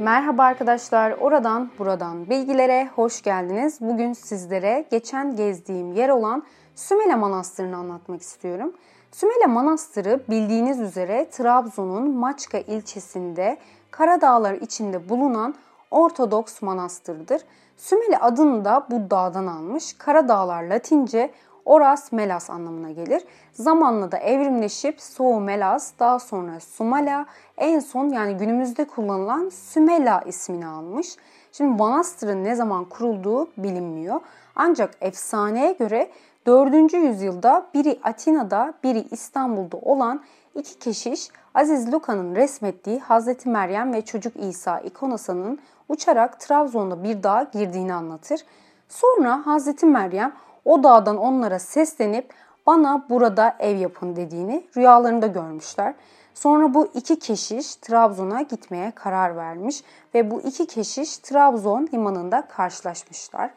Merhaba arkadaşlar, oradan buradan bilgilere hoş geldiniz. Bugün sizlere geçen gezdiğim yer olan Sümele Manastırı'nı anlatmak istiyorum. Sümele Manastırı bildiğiniz üzere Trabzon'un Maçka ilçesinde Karadağlar içinde bulunan Ortodoks manastırdır. Sümele adını da bu dağdan almış. Karadağlar Latince Oras Melas anlamına gelir. Zamanla da evrimleşip Sou Melas, daha sonra Sumala, en son yani günümüzde kullanılan Sümela ismini almış. Şimdi manastırın ne zaman kurulduğu bilinmiyor. Ancak efsaneye göre 4. yüzyılda biri Atina'da, biri İstanbul'da olan iki keşiş Aziz Luka'nın resmettiği Hazreti Meryem ve Çocuk İsa ikonasının uçarak Trabzon'da bir dağa girdiğini anlatır. Sonra Hazreti Meryem o dağdan onlara seslenip bana burada ev yapın dediğini rüyalarında görmüşler. Sonra bu iki keşiş Trabzon'a gitmeye karar vermiş ve bu iki keşiş Trabzon limanında karşılaşmışlar.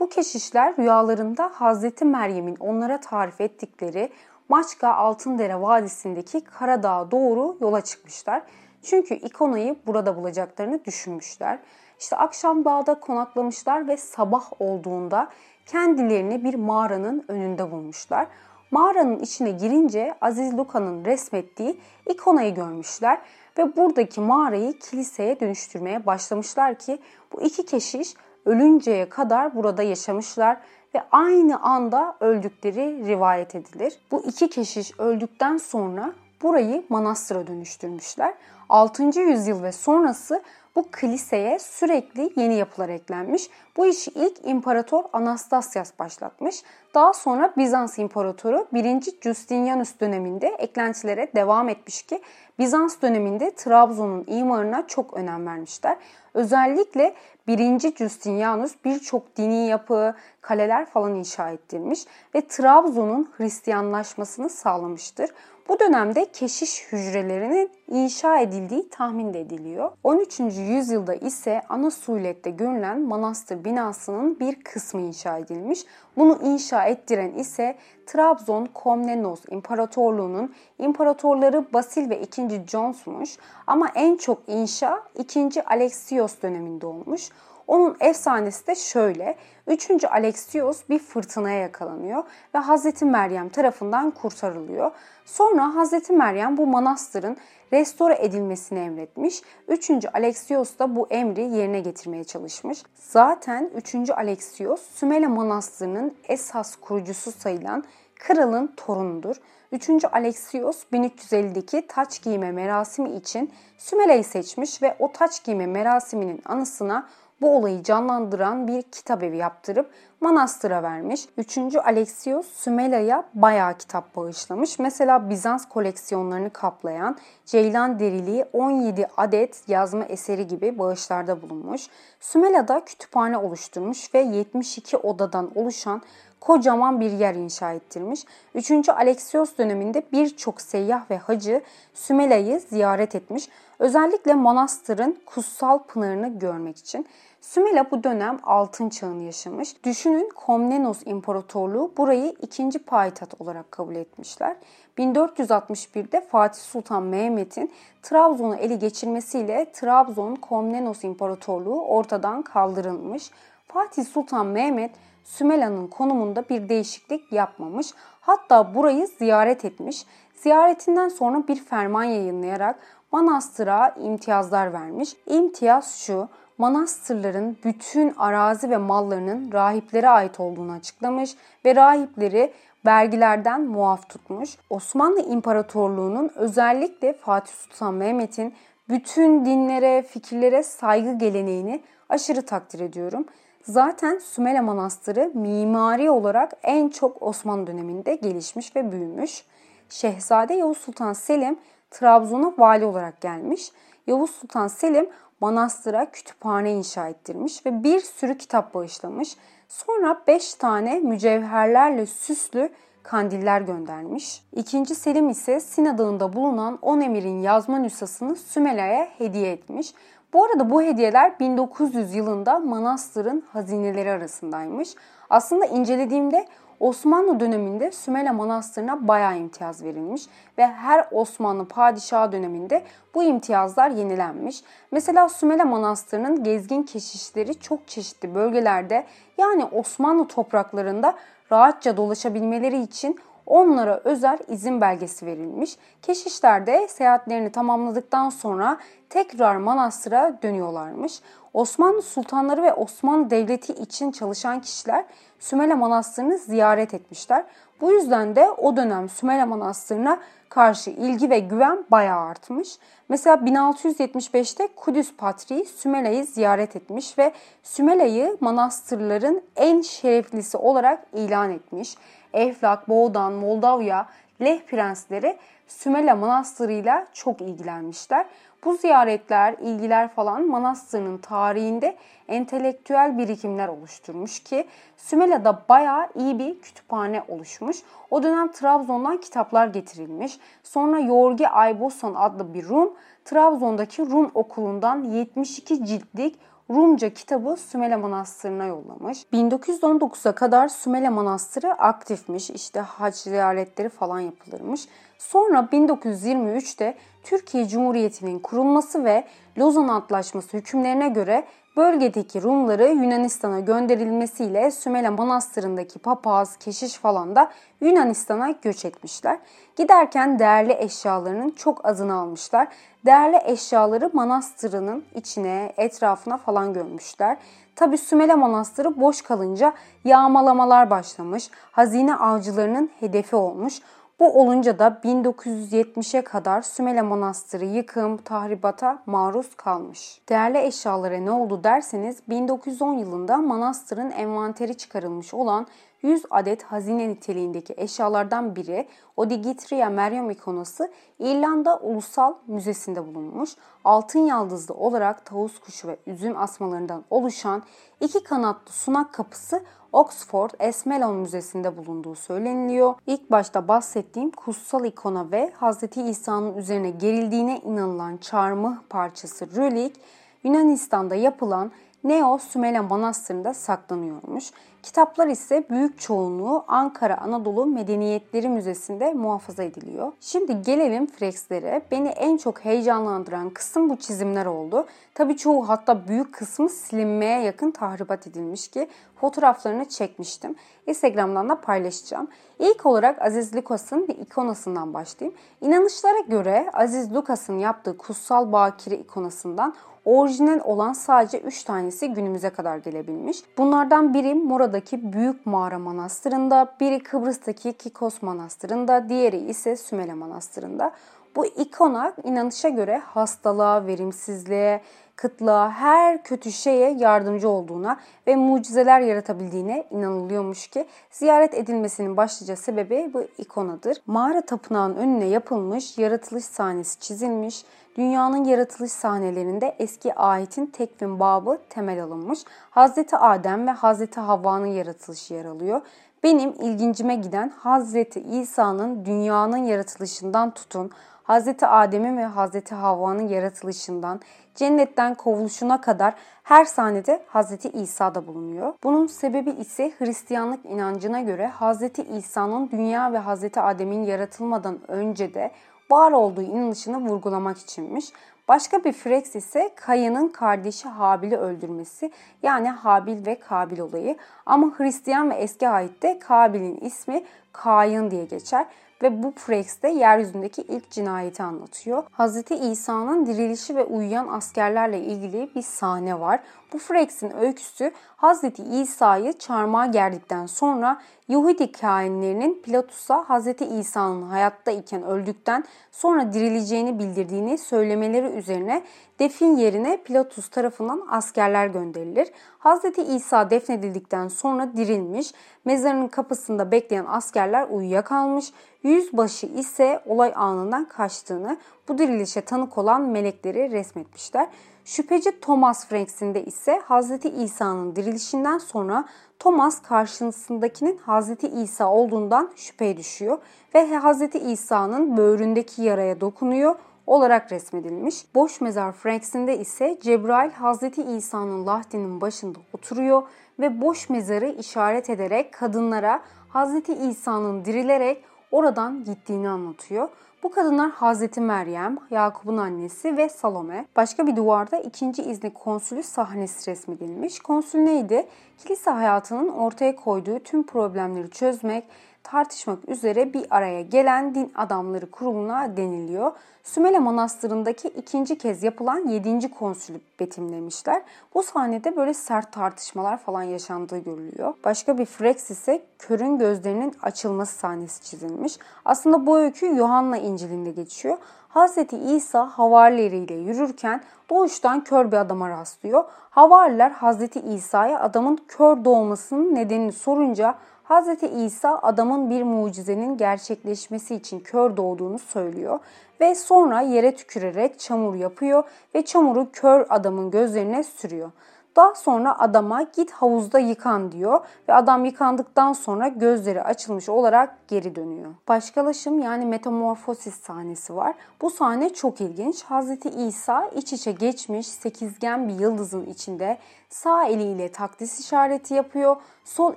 Bu keşişler rüyalarında Hazreti Meryem'in onlara tarif ettikleri Maçka Altındere Vadisi'ndeki Karadağ'a doğru yola çıkmışlar. Çünkü ikonayı burada bulacaklarını düşünmüşler. İşte akşam dağda konaklamışlar ve sabah olduğunda kendilerini bir mağaranın önünde bulmuşlar. Mağaranın içine girince Aziz Luka'nın resmettiği ikonayı görmüşler ve buradaki mağarayı kiliseye dönüştürmeye başlamışlar ki bu iki keşiş ölünceye kadar burada yaşamışlar ve aynı anda öldükleri rivayet edilir. Bu iki keşiş öldükten sonra burayı manastıra dönüştürmüşler. 6. yüzyıl ve sonrası bu kiliseye sürekli yeni yapılar eklenmiş. Bu işi ilk İmparator Anastasias başlatmış. Daha sonra Bizans İmparatoru 1. Justinianus döneminde eklentilere devam etmiş ki Bizans döneminde Trabzon'un imarına çok önem vermişler. Özellikle 1. Justinianus birçok dini yapı, kaleler falan inşa ettirmiş ve Trabzon'un Hristiyanlaşmasını sağlamıştır. Bu dönemde keşiş hücrelerinin inşa edildiği tahmin ediliyor. 13. yüzyılda ise ana suilette görülen manastır binasının bir kısmı inşa edilmiş. Bunu inşa ettiren ise Trabzon Komnenos İmparatorluğu'nun imparatorları Basil ve 2. Johns'muş ama en çok inşa 2. Alexios döneminde olmuş. Onun efsanesi de şöyle. 3. Alexios bir fırtınaya yakalanıyor ve Hazreti Meryem tarafından kurtarılıyor. Sonra Hazreti Meryem bu manastırın restore edilmesini emretmiş. 3. Alexios da bu emri yerine getirmeye çalışmış. Zaten 3. Alexios Sümele Manastırı'nın esas kurucusu sayılan kralın torunudur. 3. Alexios 1350'deki taç giyme merasimi için Sümele'yi seçmiş ve o taç giyme merasiminin anısına bu olayı canlandıran bir kitap evi yaptırıp manastıra vermiş. 3. Alexios Sümela'ya bayağı kitap bağışlamış. Mesela Bizans koleksiyonlarını kaplayan Ceylan deriliği 17 adet yazma eseri gibi bağışlarda bulunmuş. Sümela'da kütüphane oluşturmuş ve 72 odadan oluşan kocaman bir yer inşa ettirmiş. 3. Alexios döneminde birçok seyyah ve hacı Sümela'yı ziyaret etmiş. Özellikle manastırın kutsal pınarını görmek için. Sümela bu dönem altın çağını yaşamış. Düşünün Komnenos İmparatorluğu burayı ikinci payitaht olarak kabul etmişler. 1461'de Fatih Sultan Mehmet'in Trabzon'u ele geçirmesiyle Trabzon Komnenos İmparatorluğu ortadan kaldırılmış. Fatih Sultan Mehmet Sümela'nın konumunda bir değişiklik yapmamış. Hatta burayı ziyaret etmiş. Ziyaretinden sonra bir ferman yayınlayarak manastıra imtiyazlar vermiş. İmtiyaz şu, manastırların bütün arazi ve mallarının rahiplere ait olduğunu açıklamış ve rahipleri vergilerden muaf tutmuş. Osmanlı İmparatorluğu'nun özellikle Fatih Sultan Mehmet'in bütün dinlere, fikirlere saygı geleneğini aşırı takdir ediyorum. Zaten Sümele Manastırı mimari olarak en çok Osmanlı döneminde gelişmiş ve büyümüş. Şehzade Yavuz Sultan Selim Trabzon'a vali olarak gelmiş. Yavuz Sultan Selim manastıra kütüphane inşa ettirmiş ve bir sürü kitap bağışlamış. Sonra 5 tane mücevherlerle süslü kandiller göndermiş. İkinci Selim ise Sina Dağı'nda bulunan 10 emirin yazma nüshasını Sümela'ya hediye etmiş. Bu arada bu hediyeler 1900 yılında manastırın hazineleri arasındaymış. Aslında incelediğimde Osmanlı döneminde Sümele Manastırı'na bayağı imtiyaz verilmiş ve her Osmanlı padişahı döneminde bu imtiyazlar yenilenmiş. Mesela Sümele Manastırı'nın gezgin keşişleri çok çeşitli bölgelerde yani Osmanlı topraklarında rahatça dolaşabilmeleri için onlara özel izin belgesi verilmiş. Keşişler de seyahatlerini tamamladıktan sonra tekrar manastıra dönüyorlarmış. Osmanlı sultanları ve Osmanlı Devleti için çalışan kişiler Sümele Manastırı'nı ziyaret etmişler. Bu yüzden de o dönem Sümele Manastırı'na karşı ilgi ve güven bayağı artmış. Mesela 1675'te Kudüs Patriği Sümele'yi ziyaret etmiş ve Sümele'yi manastırların en şereflisi olarak ilan etmiş. Eflak, Boğdan, Moldavya, Leh prensleri Sümele Manastırı'yla çok ilgilenmişler. Bu ziyaretler, ilgiler falan manastırın tarihinde entelektüel birikimler oluşturmuş ki Sümela'da bayağı iyi bir kütüphane oluşmuş. O dönem Trabzon'dan kitaplar getirilmiş. Sonra Yorgi Aybosan adlı bir Rum, Trabzon'daki Rum okulundan 72 ciltlik Rumca kitabı Sümele Manastırı'na yollamış. 1919'a kadar Sümele Manastırı aktifmiş. İşte hac ziyaretleri falan yapılırmış. Sonra 1923'te Türkiye Cumhuriyeti'nin kurulması ve Lozan Antlaşması hükümlerine göre bölgedeki Rumları Yunanistan'a gönderilmesiyle Sümele Manastırı'ndaki papaz, keşiş falan da Yunanistan'a göç etmişler. Giderken değerli eşyalarının çok azını almışlar. Değerli eşyaları manastırının içine, etrafına falan gömmüşler. Tabi Sümele Manastırı boş kalınca yağmalamalar başlamış. Hazine avcılarının hedefi olmuş. Bu olunca da 1970'e kadar Sümele Manastırı yıkım, tahribata maruz kalmış. Değerli eşyalara ne oldu derseniz 1910 yılında manastırın envanteri çıkarılmış olan 100 adet hazine niteliğindeki eşyalardan biri Odigitria Meryem ikonası İrlanda Ulusal Müzesi'nde bulunmuş. Altın yaldızlı olarak tavus kuşu ve üzüm asmalarından oluşan iki kanatlı sunak kapısı Oxford Esmelon Müzesi'nde bulunduğu söyleniliyor. İlk başta bahsettiğim kutsal ikona ve Hz. İsa'nın üzerine gerildiğine inanılan çarmıh parçası rülik Yunanistan'da yapılan Neo Sümele Manastırı'nda saklanıyormuş. Kitaplar ise büyük çoğunluğu Ankara Anadolu Medeniyetleri Müzesi'nde muhafaza ediliyor. Şimdi gelelim Frex'lere. Beni en çok heyecanlandıran kısım bu çizimler oldu. Tabi çoğu hatta büyük kısmı silinmeye yakın tahribat edilmiş ki fotoğraflarını çekmiştim. Instagram'dan da paylaşacağım. İlk olarak Aziz Lukas'ın bir ikonasından başlayayım. İnanışlara göre Aziz Lukas'ın yaptığı kutsal bakire ikonasından orijinal olan sadece 3 tanesi günümüze kadar gelebilmiş. Bunlardan biri Mora'daki Büyük Mağara Manastırı'nda, biri Kıbrıs'taki Kikos Manastırı'nda, diğeri ise Sümele Manastırı'nda. Bu ikona inanışa göre hastalığa, verimsizliğe, kıtlığa, her kötü şeye yardımcı olduğuna ve mucizeler yaratabildiğine inanılıyormuş ki ziyaret edilmesinin başlıca sebebi bu ikonadır. Mağara tapınağın önüne yapılmış yaratılış sahnesi çizilmiş. Dünyanın yaratılış sahnelerinde eski ayetin tekvin babı temel alınmış. Hazreti Adem ve Hazreti Havva'nın yaratılışı yer alıyor. Benim ilgincime giden Hazreti İsa'nın dünyanın yaratılışından tutun, Hazreti Adem'in ve Hazreti Havva'nın yaratılışından, cennetten kovuluşuna kadar her sahnede Hazreti İsa da bulunuyor. Bunun sebebi ise Hristiyanlık inancına göre Hazreti İsa'nın dünya ve Hazreti Adem'in yaratılmadan önce de var olduğu inanışını vurgulamak içinmiş. Başka bir Frex ise Kayın'ın kardeşi Habil'i öldürmesi yani Habil ve Kabil olayı. Ama Hristiyan ve eski ayette Kabil'in ismi Kain diye geçer ve bu Frex'te yeryüzündeki ilk cinayeti anlatıyor. Hz. İsa'nın dirilişi ve uyuyan askerlerle ilgili bir sahne var. Bu Frex'in öyküsü Hz. İsa'yı çarmıha gerdikten sonra Yahudi kainlerinin Pilatus'a Hz. İsa'nın hayatta iken öldükten sonra dirileceğini bildirdiğini söylemeleri üzerine defin yerine Pilatus tarafından askerler gönderilir. Hz. İsa defnedildikten sonra dirilmiş, mezarının kapısında bekleyen askerler uyuyakalmış, yüzbaşı ise olay anından kaçtığını, bu dirilişe tanık olan melekleri resmetmişler. Şüpheci Thomas Franks'inde ise Hz. İsa'nın dirilişinden sonra Thomas karşısındakinin Hz. İsa olduğundan şüpheye düşüyor ve Hz. İsa'nın böğründeki yaraya dokunuyor, olarak resmedilmiş. Boş mezar Franks'inde ise Cebrail Hazreti İsa'nın lahdinin başında oturuyor ve boş mezarı işaret ederek kadınlara Hazreti İsa'nın dirilerek oradan gittiğini anlatıyor. Bu kadınlar Hazreti Meryem, Yakup'un annesi ve Salome. Başka bir duvarda ikinci izni konsülü sahnesi resmedilmiş. Konsül neydi? Kilise hayatının ortaya koyduğu tüm problemleri çözmek, tartışmak üzere bir araya gelen din adamları kuruluna deniliyor. Sümele Manastırı'ndaki ikinci kez yapılan 7. konsülü betimlemişler. Bu sahnede böyle sert tartışmalar falan yaşandığı görülüyor. Başka bir freks ise körün gözlerinin açılması sahnesi çizilmiş. Aslında bu öykü Yuhanna İncil'inde geçiyor. Hz. İsa havarileriyle yürürken doğuştan kör bir adama rastlıyor. Havariler Hz. İsa'ya adamın kör doğmasının nedenini sorunca Hz. İsa adamın bir mucizenin gerçekleşmesi için kör doğduğunu söylüyor ve sonra yere tükürerek çamur yapıyor ve çamuru kör adamın gözlerine sürüyor. Daha sonra adama git havuzda yıkan diyor ve adam yıkandıktan sonra gözleri açılmış olarak geri dönüyor. Başkalaşım yani metamorfosis sahnesi var. Bu sahne çok ilginç. Hz. İsa iç içe geçmiş sekizgen bir yıldızın içinde sağ eliyle takdis işareti yapıyor. Sol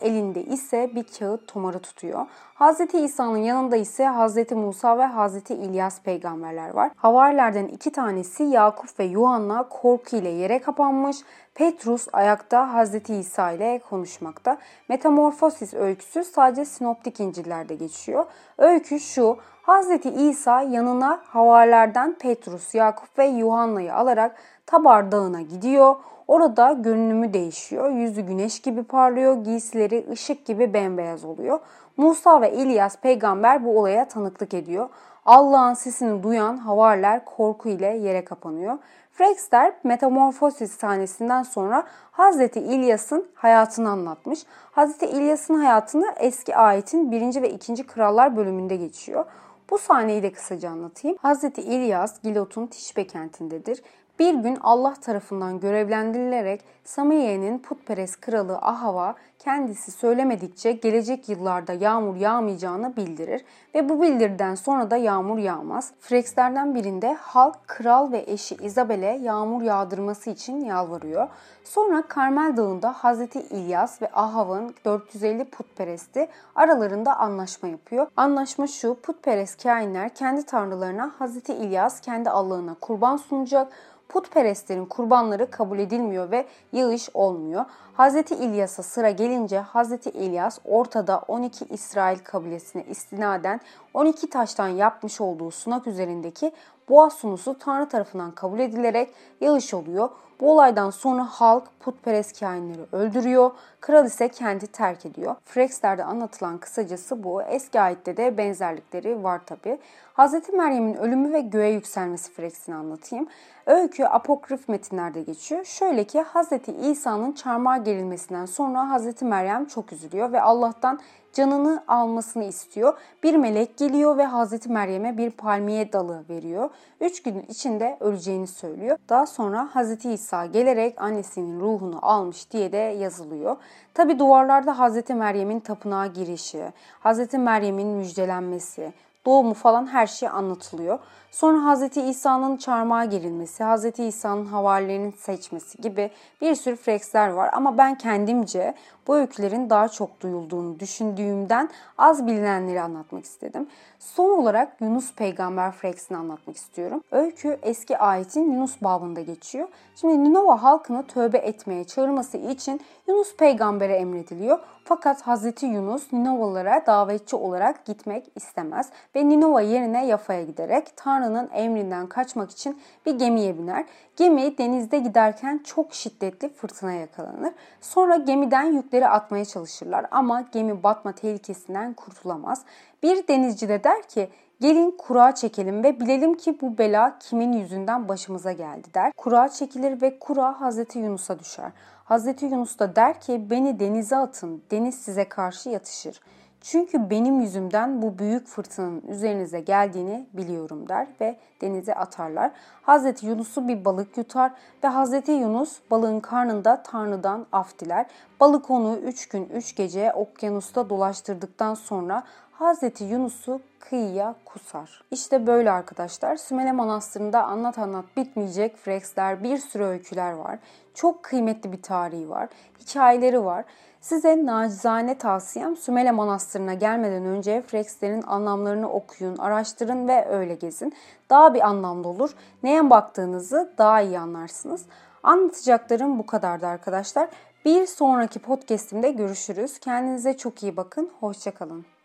elinde ise bir kağıt tomarı tutuyor. Hz. İsa'nın yanında ise Hz. Musa ve Hz. İlyas peygamberler var. Havarilerden iki tanesi Yakup ve Yuhanna korku ile yere kapanmış. Petrus ayakta Hz. İsa ile konuşmakta. Metamorfosis öyküsü sadece sinoptik İncil'lerde geçiyor. Öykü şu, Hz. İsa yanına havarilerden Petrus, Yakup ve Yuhanna'yı alarak Tabar Dağı'na gidiyor. Orada görünümü değişiyor. Yüzü güneş gibi parlıyor, giysileri ışık gibi bembeyaz oluyor. Musa ve İlyas peygamber bu olaya tanıklık ediyor. Allah'ın sesini duyan havariler korku ile yere kapanıyor. Frexter metamorfosis sahnesinden sonra Hazreti İlyas'ın hayatını anlatmış. Hazreti İlyas'ın hayatını eski ayetin 1. ve 2. krallar bölümünde geçiyor. Bu sahneyi de kısaca anlatayım. Hazreti İlyas Gilot'un Tişbe kentindedir. Bir gün Allah tarafından görevlendirilerek Samiye'nin putperest kralı Ahav'a kendisi söylemedikçe gelecek yıllarda yağmur yağmayacağını bildirir ve bu bildiriden sonra da yağmur yağmaz. Frexlerden birinde halk kral ve eşi Isabel'e yağmur yağdırması için yalvarıyor. Sonra Karmel Dağı'nda Hazreti İlyas ve Ahav'ın 450 putperesti aralarında anlaşma yapıyor. Anlaşma şu, putperest kainler kendi tanrılarına Hazreti İlyas kendi Allah'ına kurban sunacak putperestlerin kurbanları kabul edilmiyor ve yağış olmuyor. Hz. İlyas'a sıra gelince Hz. İlyas ortada 12 İsrail kabilesine istinaden 12 taştan yapmış olduğu sunak üzerindeki boğa sunusu Tanrı tarafından kabul edilerek yağış oluyor. Bu olaydan sonra halk putperest kainleri öldürüyor. Kral ise kendi terk ediyor. Frexler'de anlatılan kısacası bu. Eski ayette de benzerlikleri var tabi. Hz. Meryem'in ölümü ve göğe yükselmesi Frex'ini anlatayım. Öykü apokrif metinlerde geçiyor. Şöyle ki Hz. İsa'nın çarmıha gerilmesinden sonra Hz. Meryem çok üzülüyor ve Allah'tan canını almasını istiyor. Bir melek geliyor ve Hazreti Meryem'e bir palmiye dalı veriyor. Üç gün içinde öleceğini söylüyor. Daha sonra Hazreti İsa gelerek annesinin ruhunu almış diye de yazılıyor. Tabi duvarlarda Hazreti Meryem'in tapınağa girişi, Hazreti Meryem'in müjdelenmesi, doğumu falan her şey anlatılıyor. Sonra Hz. İsa'nın çarmıha gerilmesi, Hz. İsa'nın havarilerinin seçmesi gibi bir sürü freksler var. Ama ben kendimce bu öykülerin daha çok duyulduğunu düşündüğümden az bilinenleri anlatmak istedim. Son olarak Yunus peygamber freksini anlatmak istiyorum. Öykü eski ayetin Yunus babında geçiyor. Şimdi Ninova halkını tövbe etmeye çağırması için Yunus peygambere emrediliyor. Fakat Hazreti Yunus Ninovalara davetçi olarak gitmek istemez ve Ninova yerine Yafa'ya giderek Tanrı'nın emrinden kaçmak için bir gemiye biner. Gemi denizde giderken çok şiddetli fırtına yakalanır. Sonra gemiden yükleri atmaya çalışırlar ama gemi batma tehlikesinden kurtulamaz. Bir denizci de der ki Gelin kura çekelim ve bilelim ki bu bela kimin yüzünden başımıza geldi der. Kura çekilir ve kura Hazreti Yunus'a düşer. Hazreti Yunus da der ki beni denize atın, deniz size karşı yatışır. Çünkü benim yüzümden bu büyük fırtınanın üzerinize geldiğini biliyorum der ve denize atarlar. Hazreti Yunus'u bir balık yutar ve Hazreti Yunus balığın karnında Tanrı'dan af diler. Balık onu üç gün üç gece okyanusta dolaştırdıktan sonra Hazreti Yunus'u kıyıya kusar. İşte böyle arkadaşlar. Sümele Manastırı'nda anlat anlat bitmeyecek Frexler, bir sürü öyküler var. Çok kıymetli bir tarihi var. Hikayeleri var. Size nacizane tavsiyem Sümele Manastırı'na gelmeden önce Frexlerin anlamlarını okuyun, araştırın ve öyle gezin. Daha bir anlamlı olur. Neye baktığınızı daha iyi anlarsınız. Anlatacaklarım bu kadardı arkadaşlar. Bir sonraki podcastimde görüşürüz. Kendinize çok iyi bakın. Hoşçakalın.